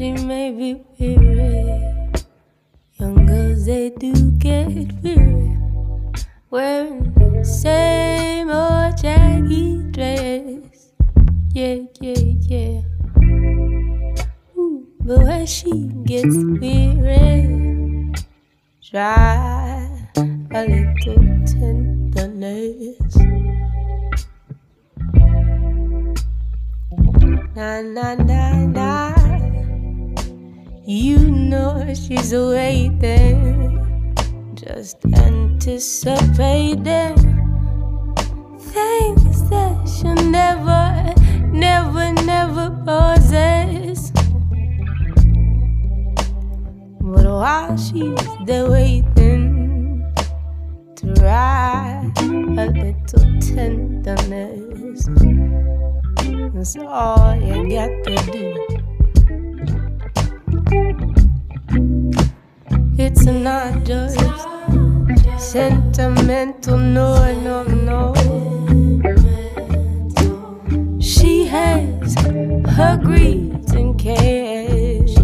she may be weary. Young girls, they do get weary. Wearing the same old jaggy dress. Yeah, yeah, yeah. Ooh, but when she gets weary, try a little tenderness. Na na na na. You know she's waiting, just anticipating things that she'll never, never, never possess. But while she's there waiting to ride a little tenderness, that's all you got to do. It's not just sentimental, no, no, no. She has her greed and cares.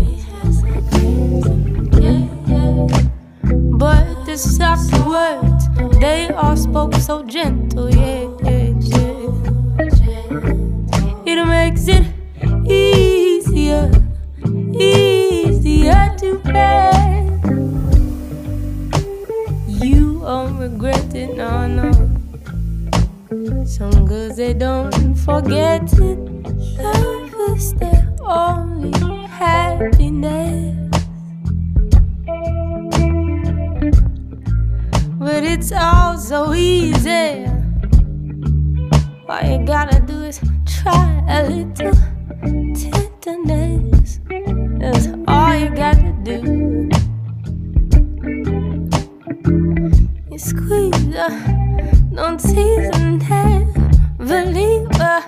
But the soft words, they all spoke so gentle, yeah. You squeeze her, don't tease and believe her.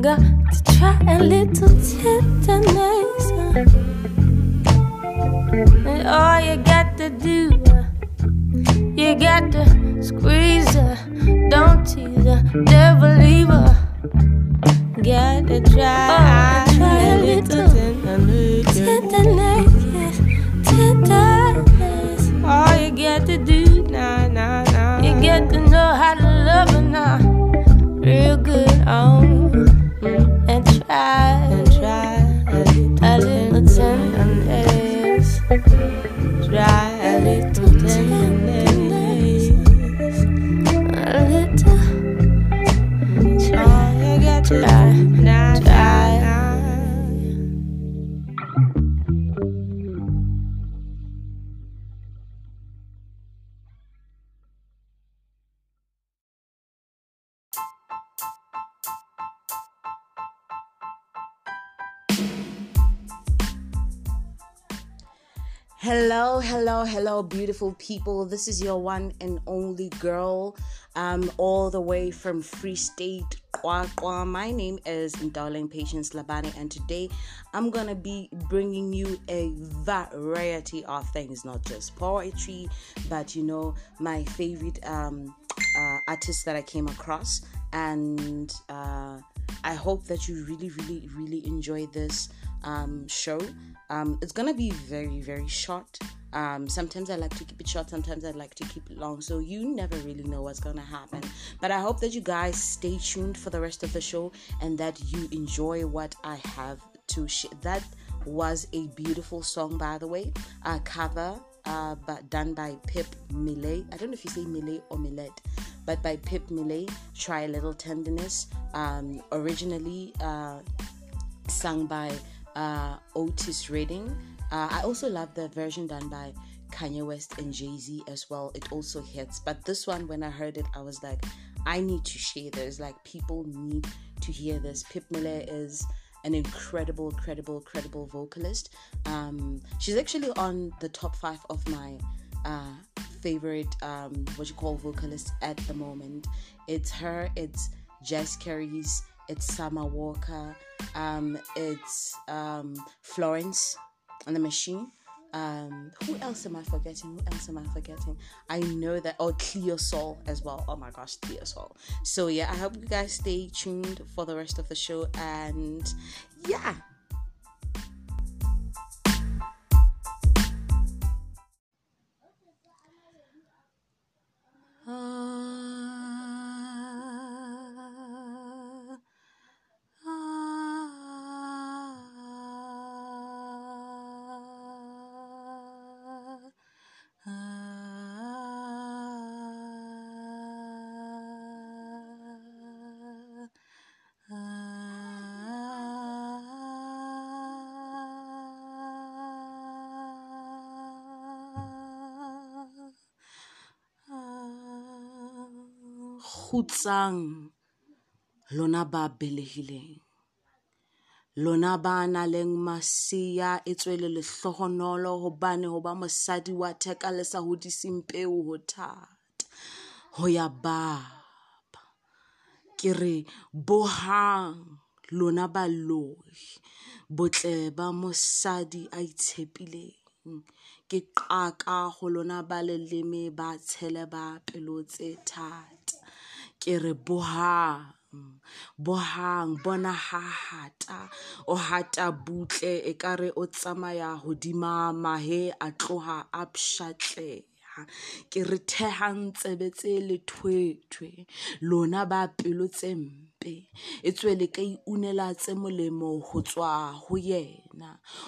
Got to try a little tenderness. And all you got to do, you got to squeeze her, don't tease her, don't believe her. Gotta try, oh, try a little tenderness, tenderness, tenderness. Got to do, nah, nah, nah. You get to know how to love her now, real good oh. mm. and try, and try Hello, hello, hello, beautiful people. This is your one and only girl, um, all the way from Free State, QwaQwa. My name is Darling Patience Labani, and today I'm gonna be bringing you a variety of things, not just poetry, but you know, my favorite um, uh, artists that I came across, and uh, I hope that you really, really, really enjoy this um, show. Um, it's gonna be very, very short. Um, sometimes I like to keep it short, sometimes I like to keep it long, so you never really know what's gonna happen. But I hope that you guys stay tuned for the rest of the show and that you enjoy what I have to share. That was a beautiful song, by the way, a cover uh, but done by Pip Millett. I don't know if you say Millet or Millet, but by Pip Millett. Try a little tenderness. Um, originally uh, sung by uh, Otis Redding. Uh, I also love the version done by Kanye West and Jay Z as well. It also hits. But this one, when I heard it, I was like, I need to share this. Like, people need to hear this. Pip Miller is an incredible, credible, credible vocalist. Um, she's actually on the top five of my uh, favorite, um, what you call vocalists at the moment. It's her, it's Jessie Reyez, it's Summer Walker, um, it's um, Florence and the Machine. Um, who else am I forgetting? Who else am I forgetting? I know that oh Cleo Sol as well. Oh my gosh, Cleo Sol. So yeah, I hope you guys stay tuned for the rest of the show and yeah. Uh, kgutsang lona ba belehileng lona ba na leng masea e tswe le lehlohonolo hobane ho ba mosadi wa theka le sa hodiseng peo ho thata. Ho ya baba ke re bohang lona baloi botle ba mosadi a itshepileng. Ke qaka go lona ba leleme ba tshele ba pelo tse thata ke re bohang bohang bona ha hata o hata butle e kare o tsamaya hodima mahe a tloha a pshatleha. Ke re thehang tsebe tse lethwethwe lona ba pelo tse mpe. E tswe le ka iunela tse molemo ho tswa ho yena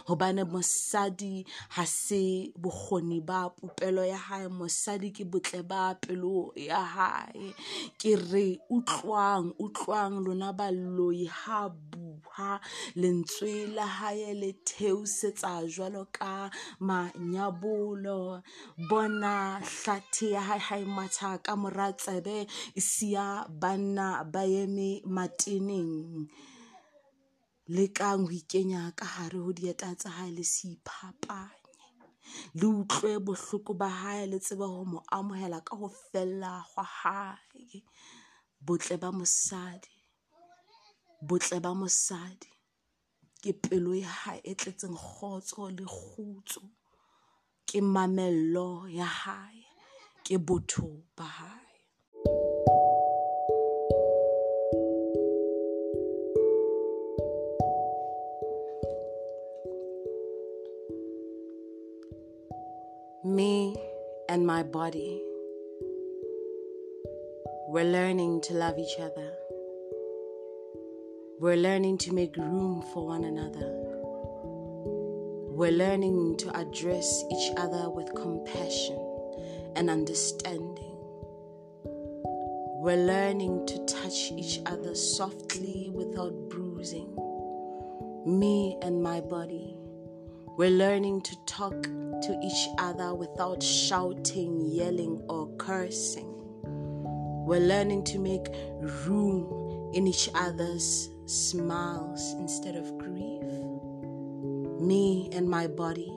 hobane mosadi ha se bokgoni ba popelo ya hae mosadi ke botle ba pelo ya hae. Ke re utlwang utlwang lona baloi ha buha lentswe la hae le theosetsa jwalo ka manyabolo. Bona hlathe ya hae ha e matha ka mora tsebe e siya banna ba eme mateneng lekang ho ikenya ka hare ho dieta tsa hae le se iphapanye. Le utlwe bohloko ba hae le tsebe ho mo amohela ka ho fella gwa hae. Botle ba mosadi botle ba mosadi. Ke pelo ya hae e tletseng kgotso le kgutso. Ke mamello ya hae ke botho ba hae my body. We're learning to love each other. We're learning to make room for one another. We're learning to address each other with compassion and understanding. We're learning to touch each other softly without bruising. Me and my body. We're learning to talk to each other without shouting, yelling, or cursing. We're learning to make room in each other's smiles instead of grief. Me and my body.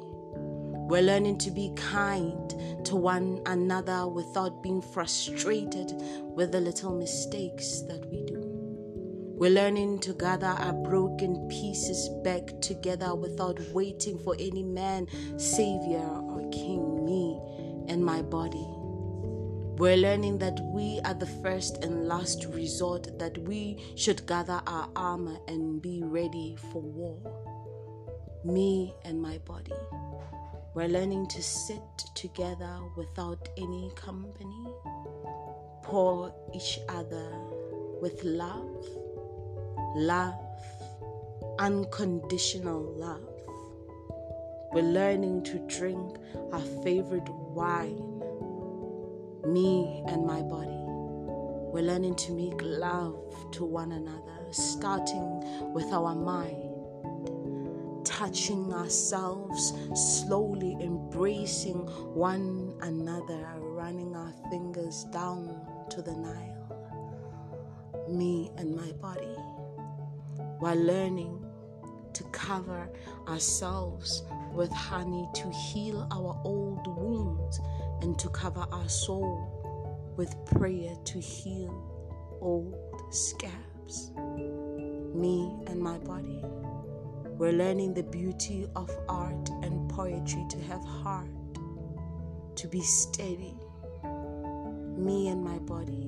We're learning to be kind to one another without being frustrated with the little mistakes that we do. We're learning to gather our broken pieces back together without waiting for any man, savior, or king, me and my body. We're learning that we are the first and last resort, that we should gather our armor and be ready for war. Me and my body. We're learning to sit together without any company, pour each other with love love, unconditional love. We're learning to drink our favorite wine, me and my body. We're learning to make love to one another, starting with our mind, touching ourselves slowly, embracing one another, running our fingers down to the Nile, me and my body while learning to cover ourselves with honey to heal our old wounds and to cover our soul with prayer to heal old scabs. Me and my body. We're learning the beauty of art and poetry to have heart, to be steady. Me and my body.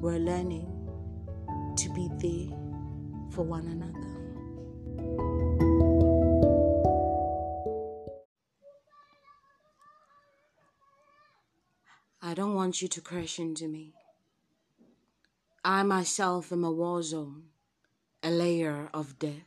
We're learning to be there for one another. I don't want you to crash into me. I myself am a war zone, a layer of death.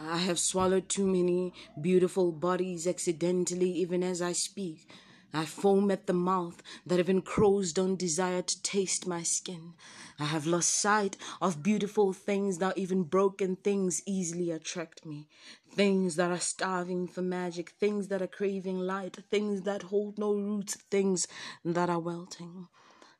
I have swallowed too many beautiful bodies accidentally, even as I speak. I foam at the mouth that even crows don't desire to taste my skin. I have lost sight of beautiful things, now even broken things easily attract me. Things that are starving for magic, things that are craving light, things that hold no roots, things that are welting.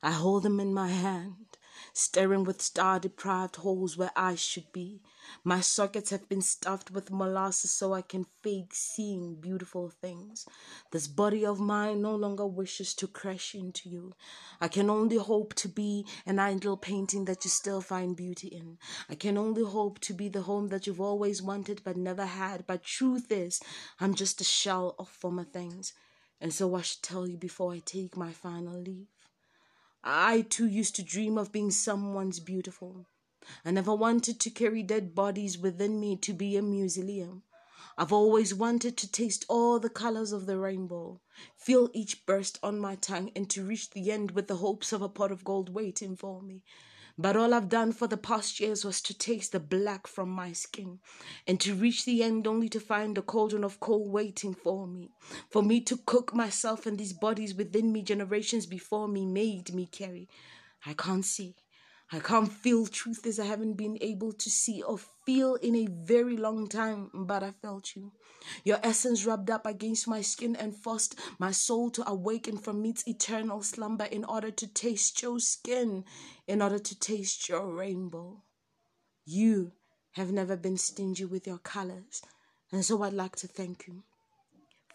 I hold them in my hand staring with star deprived holes where eyes should be. My sockets have been stuffed with molasses so I can fake seeing beautiful things. This body of mine no longer wishes to crash into you. I can only hope to be an idle painting that you still find beauty in. I can only hope to be the home that you've always wanted but never had. But truth is, I'm just a shell of former things. And so I should tell you before I take my final leave. I too used to dream of being someone's beautiful. I never wanted to carry dead bodies within me to be a mausoleum. I've always wanted to taste all the colors of the rainbow, feel each burst on my tongue, and to reach the end with the hopes of a pot of gold waiting for me. But all I've done for the past years was to taste the black from my skin and to reach the end only to find a cauldron of coal waiting for me. For me to cook myself and these bodies within me, generations before me made me carry. I can't see. I can't feel truth as I haven't been able to see or feel in a very long time, but I felt you. Your essence rubbed up against my skin and forced my soul to awaken from its eternal slumber in order to taste your skin, in order to taste your rainbow. You have never been stingy with your colors, and so I'd like to thank you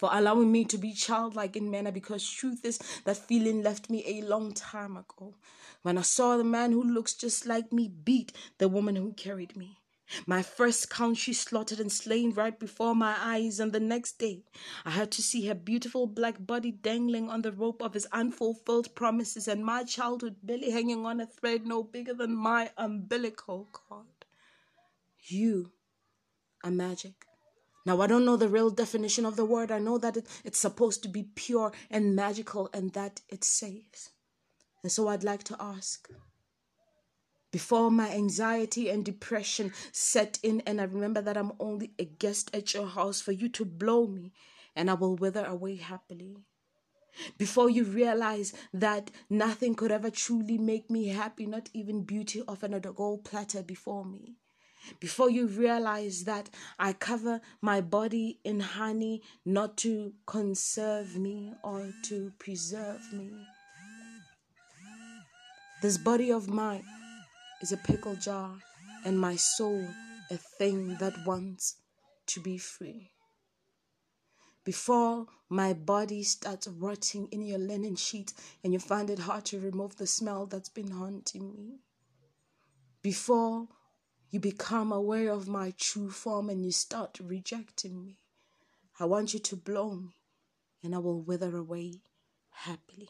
for allowing me to be childlike in manner because truth is that feeling left me a long time ago when I saw the man who looks just like me beat the woman who carried me. My first country slaughtered and slain right before my eyes, and the next day I had to see her beautiful black body dangling on the rope of his unfulfilled promises, and my childhood belly hanging on a thread no bigger than my umbilical cord. You are magic. Now, I don't know the real definition of the word. I know that it, it's supposed to be pure and magical and that it saves. And so I'd like to ask before my anxiety and depression set in, and I remember that I'm only a guest at your house for you to blow me, and I will wither away happily. Before you realize that nothing could ever truly make me happy, not even beauty of another gold platter before me. Before you realize that I cover my body in honey not to conserve me or to preserve me. This body of mine is a pickle jar, and my soul a thing that wants to be free. Before my body starts rotting in your linen sheet and you find it hard to remove the smell that's been haunting me. Before you become aware of my true form and you start rejecting me, I want you to blow me and I will wither away happily.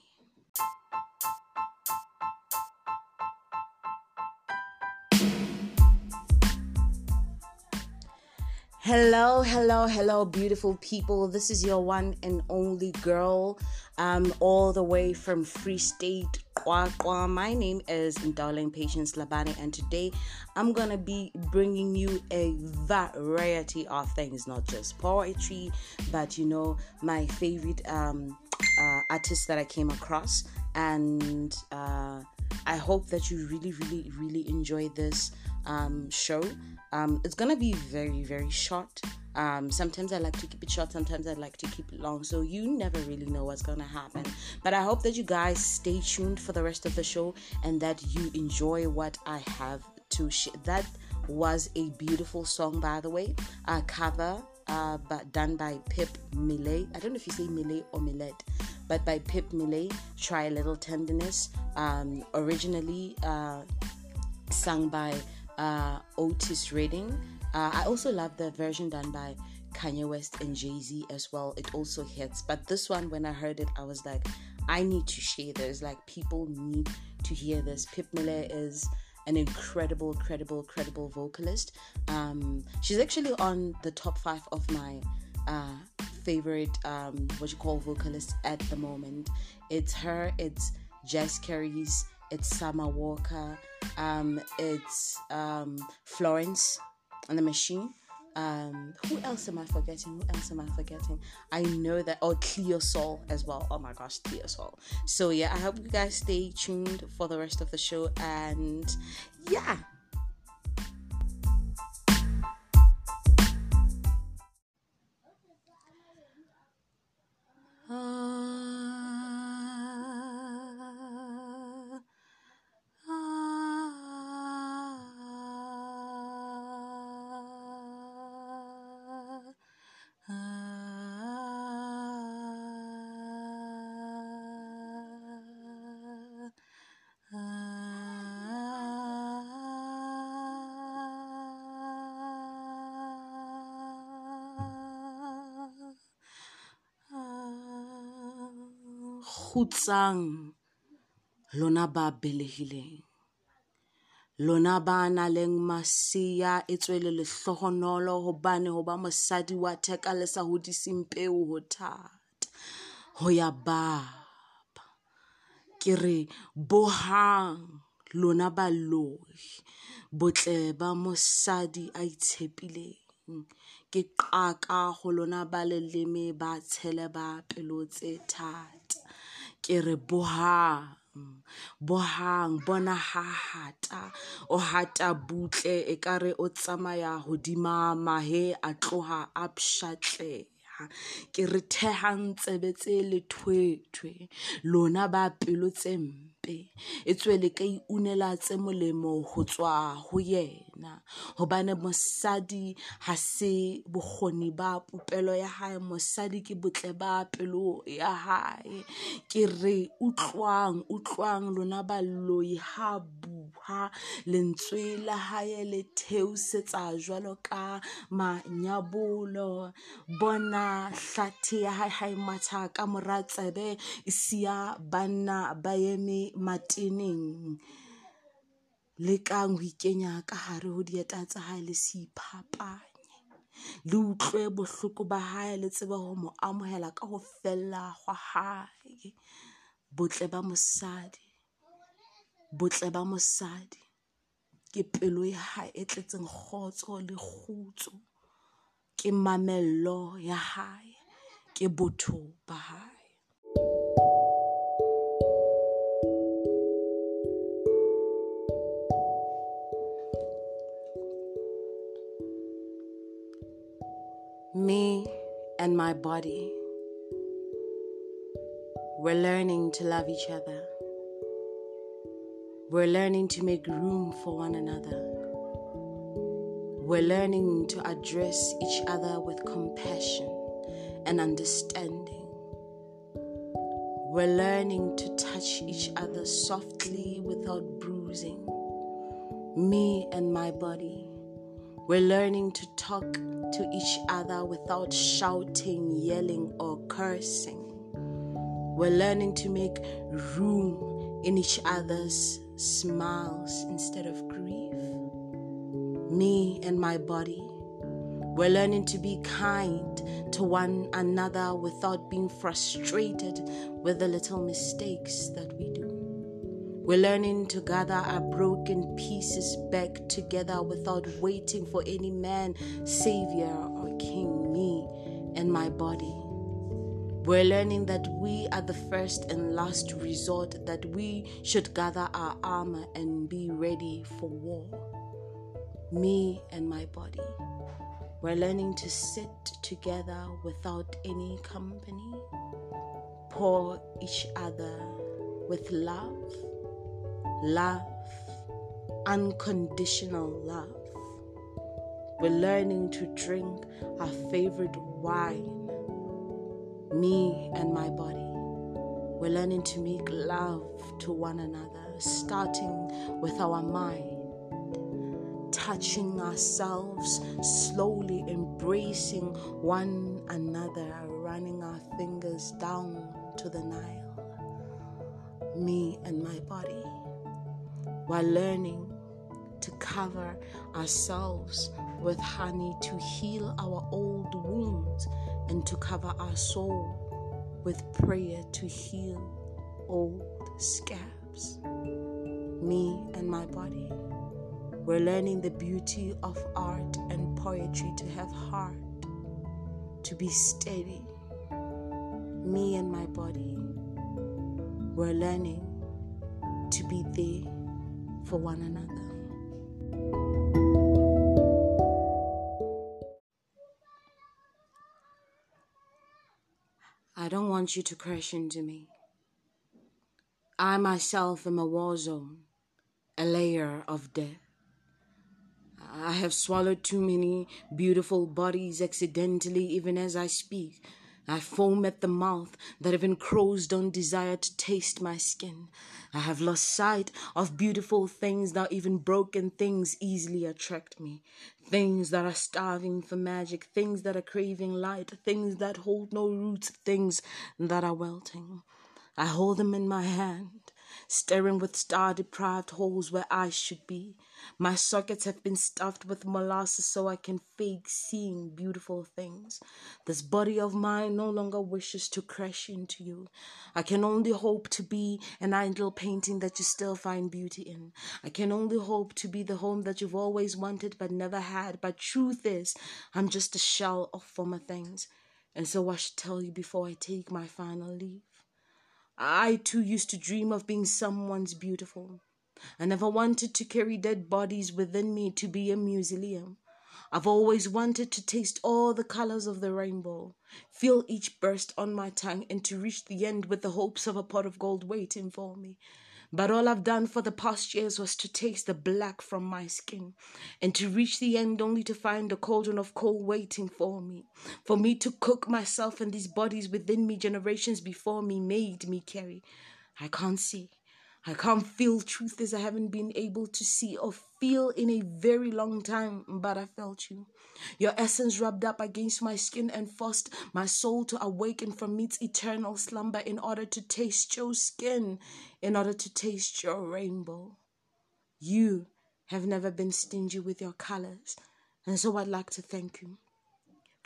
Hello, hello, hello, beautiful people. This is your one and only girl, um, all the way from Free State, QwaQwa. My name is Darling Patience Labani, and today I'm gonna be bringing you a variety of things, not just poetry, but you know, my favorite um, uh, artists that I came across, and uh, I hope that you really, really, really enjoy this um, show. Um, it's gonna be very, very short. Um, sometimes I like to keep it short, sometimes I like to keep it long, so you never really know what's gonna happen. But I hope that you guys stay tuned for the rest of the show and that you enjoy what I have to share. That was a beautiful song, by the way, a cover uh, but done by Pip Millett. I don't know if you say Millet or Millet, but by Pip Millett. Try a little tenderness. Um, originally uh, sung by uh, Otis Redding. Uh, I also love the version done by Kanye West and Jay Z as well. It also hits. But this one, when I heard it, I was like, I need to share this. Like, people need to hear this. Pip Miller is an incredible, credible, credible vocalist. Um, she's actually on the top five of my uh, favorite um, what you call vocalists at the moment. It's her. It's Jessie Reyez. It's Summer Walker. Um, it's um, Florence and the Machine. Um, who else am I forgetting? Who else am I forgetting? I know that oh Cleo Sol as well. Oh my gosh, Cleo Sol. So yeah, I hope you guys stay tuned for the rest of the show and yeah. Kgutsang lona ba belehileng lona ba na leng masea e tswele lehlohonolo hobane ho ba mosadi wa theka le sa hodiseng peo ho thata. Ho ya baba ke re bohang lona baloi botle ba mosadi a itshepileng. Ke qaka go lona ba leleme ba tshele ba pelo tse thata ke re bohang bohang bona ha hata o hata butle e kare o tsamaya hodima mahe a tloha a pshatleha. Ke re thehang tsebe tse lethwethwe lona ba pelo tse mpe. E tswele ka iunela tse molemo ho tswa ho yena hobane mosadi ha se bokgoni ba popelo ya hae mosadi ke botle ba pelo ya hae. Ke re utlwang utlwang lona baloi ha buha lentswe la hae le theosetsa jwalo ka manyabolo. Bona hlathi ya hae ha e matha ka mora tsebe e siya banna ba eme mateneng le kang ho ikenya ka hare ho dieta tsa hae le se iphapanye. Le utlwe bohloko ba hae le tsebe ho mo amohela ka ho fella gwa hae. Botle ba mosadi botle ba mosadi. Ke pelo ya hae e tletseng kgotso le kgutso. Ke mamello ya hae ke botho ba hae me and my body. We're learning to love each other. We're learning to make room for one another. We're learning to address each other with compassion and understanding. We're learning to touch each other softly without bruising. Me and my body. We're learning to talk to each other without shouting, yelling, or cursing. We're learning to make room in each other's smiles instead of grief. Me and my body. We're learning to be kind to one another without being frustrated with the little mistakes that we do. We're learning to gather our broken pieces back together without waiting for any man, savior, or king, me and my body. We're learning that we are the first and last resort, that we should gather our armor and be ready for war. Me and my body. We're learning to sit together without any company, pour each other with love love, unconditional love. We're learning to drink our favorite wine, me and my body. We're learning to make love to one another, starting with our mind, touching ourselves, slowly embracing one another, running our fingers down to the Nile, me and my body while learning to cover ourselves with honey to heal our old wounds and to cover our soul with prayer to heal old scabs. Me and my body. We're learning the beauty of art and poetry to have heart, to be steady. Me and my body. We're learning to be there for one another. I don't want you to crash into me. I myself am a war zone, a layer of death. I have swallowed too many beautiful bodies accidentally, even as I speak. I foam at the mouth that even crows don't desire to taste my skin. I have lost sight of beautiful things that even broken things easily attract me. Things that are starving for magic, things that are craving light, things that hold no roots, things that are welting. I hold them in my hand staring with star deprived holes where eyes should be. My sockets have been stuffed with molasses so I can fake seeing beautiful things. This body of mine no longer wishes to crash into you. I can only hope to be an idle painting that you still find beauty in. I can only hope to be the home that you've always wanted but never had. But truth is, I'm just a shell of former things. And so I should tell you before I take my final leave. I too used to dream of being someone's beautiful. I never wanted to carry dead bodies within me to be a mausoleum. I've always wanted to taste all the colors of the rainbow, feel each burst on my tongue, and to reach the end with the hopes of a pot of gold waiting for me. But all I've done for the past years was to taste the black from my skin and to reach the end only to find a cauldron of coal waiting for me. For me to cook myself and these bodies within me, generations before me made me carry. I can't see. I can't feel truth as I haven't been able to see or feel in a very long time, but I felt you. Your essence rubbed up against my skin and forced my soul to awaken from its eternal slumber in order to taste your skin, in order to taste your rainbow. You have never been stingy with your colors, and so I'd like to thank you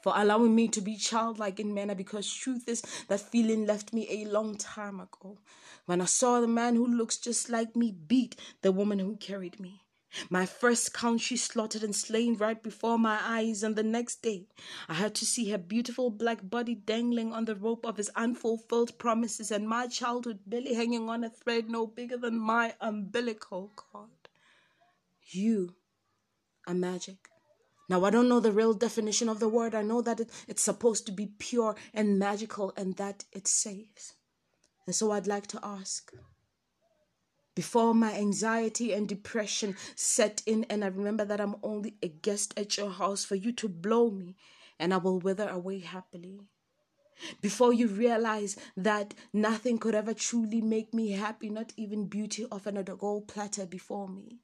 for allowing me to be childlike in manner because truth is that feeling left me a long time ago when I saw the man who looks just like me beat the woman who carried me. My first country slaughtered and slain right before my eyes, and the next day I had to see her beautiful black body dangling on the rope of his unfulfilled promises, and my childhood belly hanging on a thread no bigger than my umbilical cord. You are magic. Now, I don't know the real definition of the word. I know that it, it's supposed to be pure and magical and that it saves. And so I'd like to ask before my anxiety and depression set in, and I remember that I'm only a guest at your house for you to blow me, and I will wither away happily. Before you realize that nothing could ever truly make me happy, not even beauty of another gold platter before me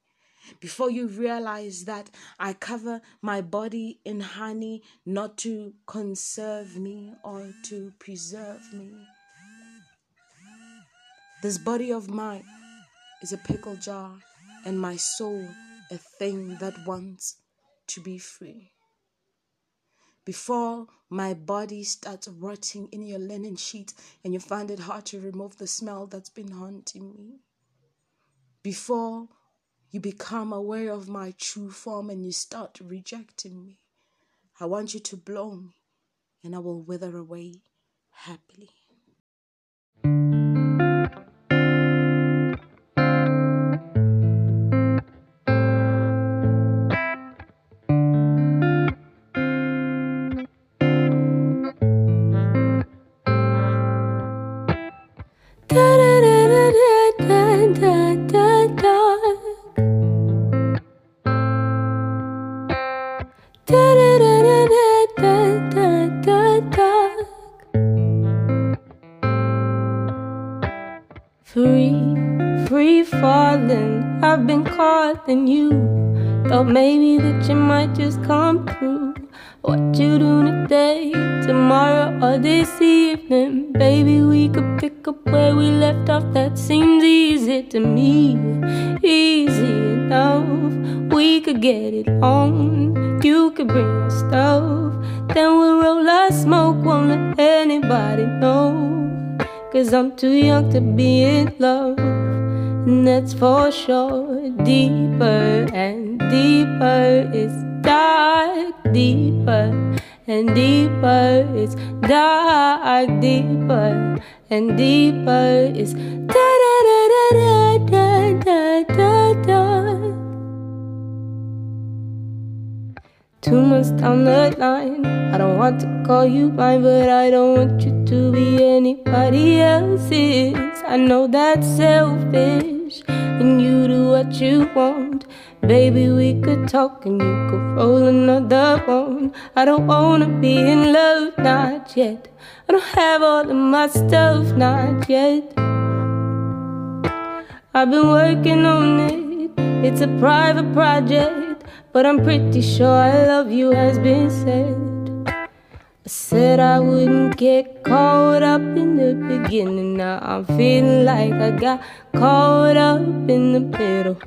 before you realize that I cover my body in honey not to conserve me or to preserve me. This body of mine is a pickle jar, and my soul a thing that wants to be free. Before my body starts rotting in your linen sheet and you find it hard to remove the smell that's been haunting me. Before you become aware of my true form and you start rejecting me. I want you to blow me and I will wither away happily. Just come through. What you do today, tomorrow, or this evening? Baby, we could pick up where we left off. That seems easy to me, easy enough. We could get it on. You could bring your stuff. Then we'll roll our smoke, won't let anybody know. Cause I'm too young to be in love. And that's for sure. Two months down the line, I don't want to call you mine, but I don't want you to be anybody else's. I know that's selfish, and you do what you want. Baby, we could talk and you could roll another one. I don't wanna be in love, not yet. I don't have all of my stuff, not yet. I've been working on it, it's a private project, but I'm pretty sure I love you has been said. I said I wouldn't get caught up in the beginning. Now I'm feeling like I got caught up in the middle.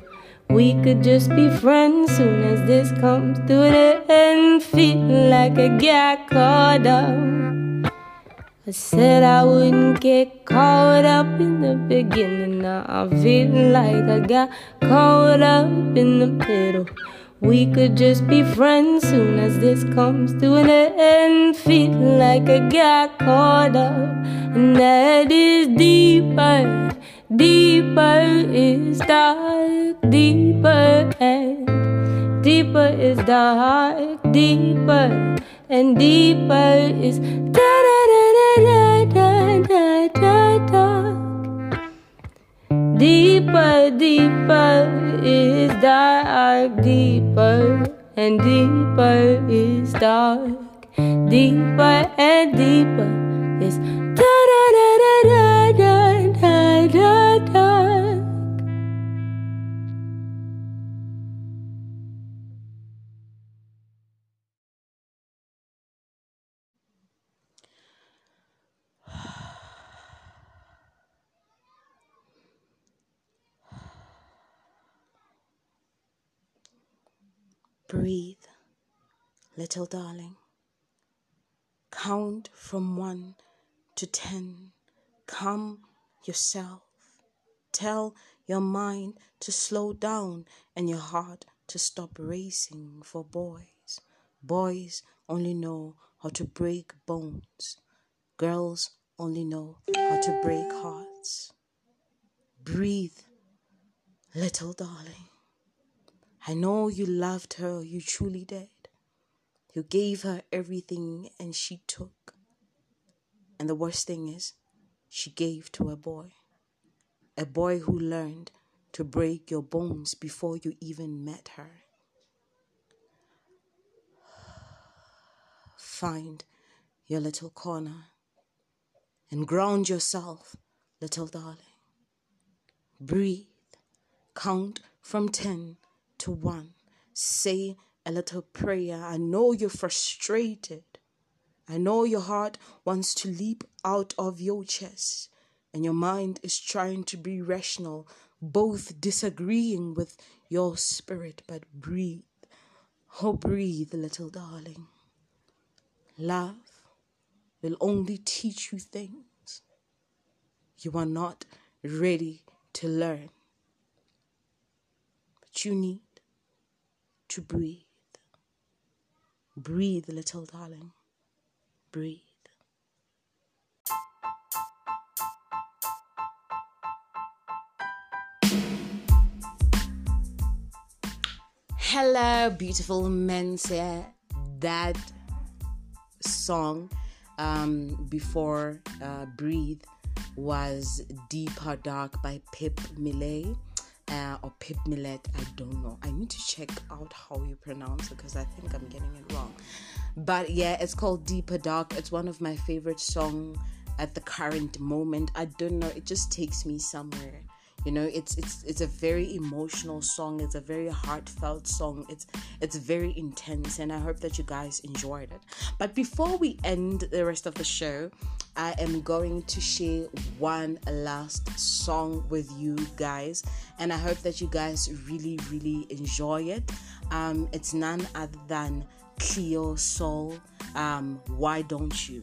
We could just be friends soon as this comes to the end. Feeling like I got caught up. I said I wouldn't get caught up in the beginning. Now I'm feeling like I got caught up in the middle. We could just be friends soon as this comes to an end. Feeling like I got caught up, and that is deeper. Deeper is dark, deeper and deeper is dark, deeper and deeper is da da da da da da da da. Deeper, deeper is dark, deeper and deeper is dark, deeper and deeper is da da da da da da da Breathe, little darling. Count from one to ten. Calm yourself. Tell your mind to slow down and your heart to stop racing for boys. Boys only know how to break bones. Girls only know how to break hearts. Breathe, little darling. I know you loved her, you truly did. You gave her everything and she took. And the worst thing is, she gave to a boy. A boy who learned to break your bones before you even met her. Find your little corner and ground yourself, little darling. Breathe. Count from 10 to 1. Say a little prayer. I know you're frustrated. I know your heart wants to leap out of your chest, and your mind is trying to be rational, both disagreeing with your spirit. But breathe. Oh, breathe, little darling. Love will only teach you things you are not ready to learn. But you need to breathe. Breathe, little darling. Breathe. Hello, beautiful men. That song um, before uh, Breathe was Deeper Dark by Pip Millett uh, or Pip Millett. I don't know. I need to check out how you pronounce it because I think I'm getting it wrong. But yeah, it's called Deeper Dark. It's one of my favorite songs at the current moment. I don't know. It just takes me somewhere. You know it's it's it's a very emotional song. It's a very heartfelt song. It's it's very intense and i hope that you guys enjoyed it. But before we end the rest of the show i am going to share one last song with you guys and i hope that you guys really really enjoy it. Um it's none other than cleo sol um why don't you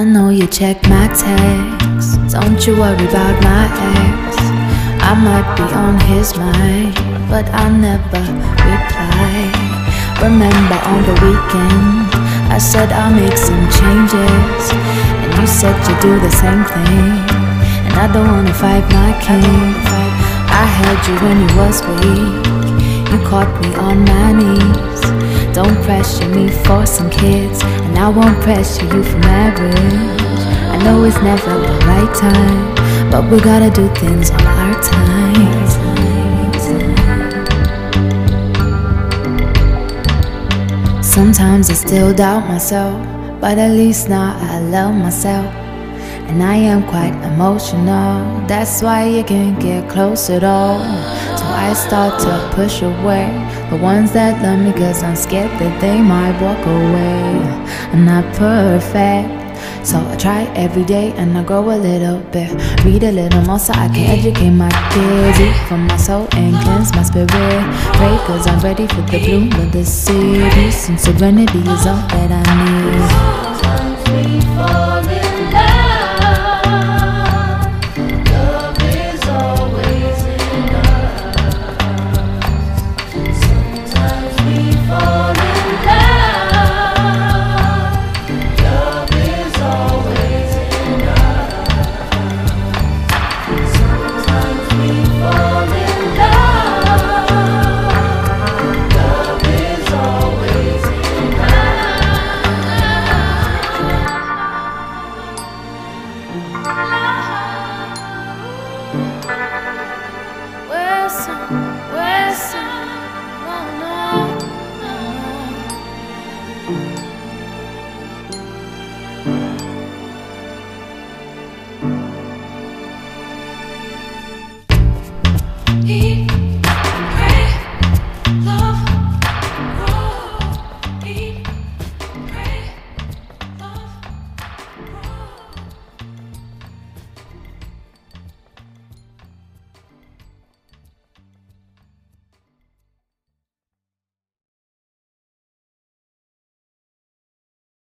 I know you check my texts. Don't you worry about my ex. I might be on his mind, but I never reply. Remember on the weekend, I said I'll make some changes, and you said you'd do the same thing. And I don't wanna fight my king. I held you when you was weak. You caught me on my knees. Don't pressure me for some kids, and I won't pressure you for marriage. I know it's never the right time, but we gotta do things on our time. Sometimes I still doubt myself, but at least now I love myself. And I am quite emotional, that's why you can't get close at all. I start to push away the ones that love me, cause I'm scared that they might walk away. I'm not perfect. So I try every day and I grow a little bit. Read a little more so I can educate my kids. Eat from my soul and cleanse my spirit. Pray cause I'm ready for the bloom of the city. And serenity is all that I need.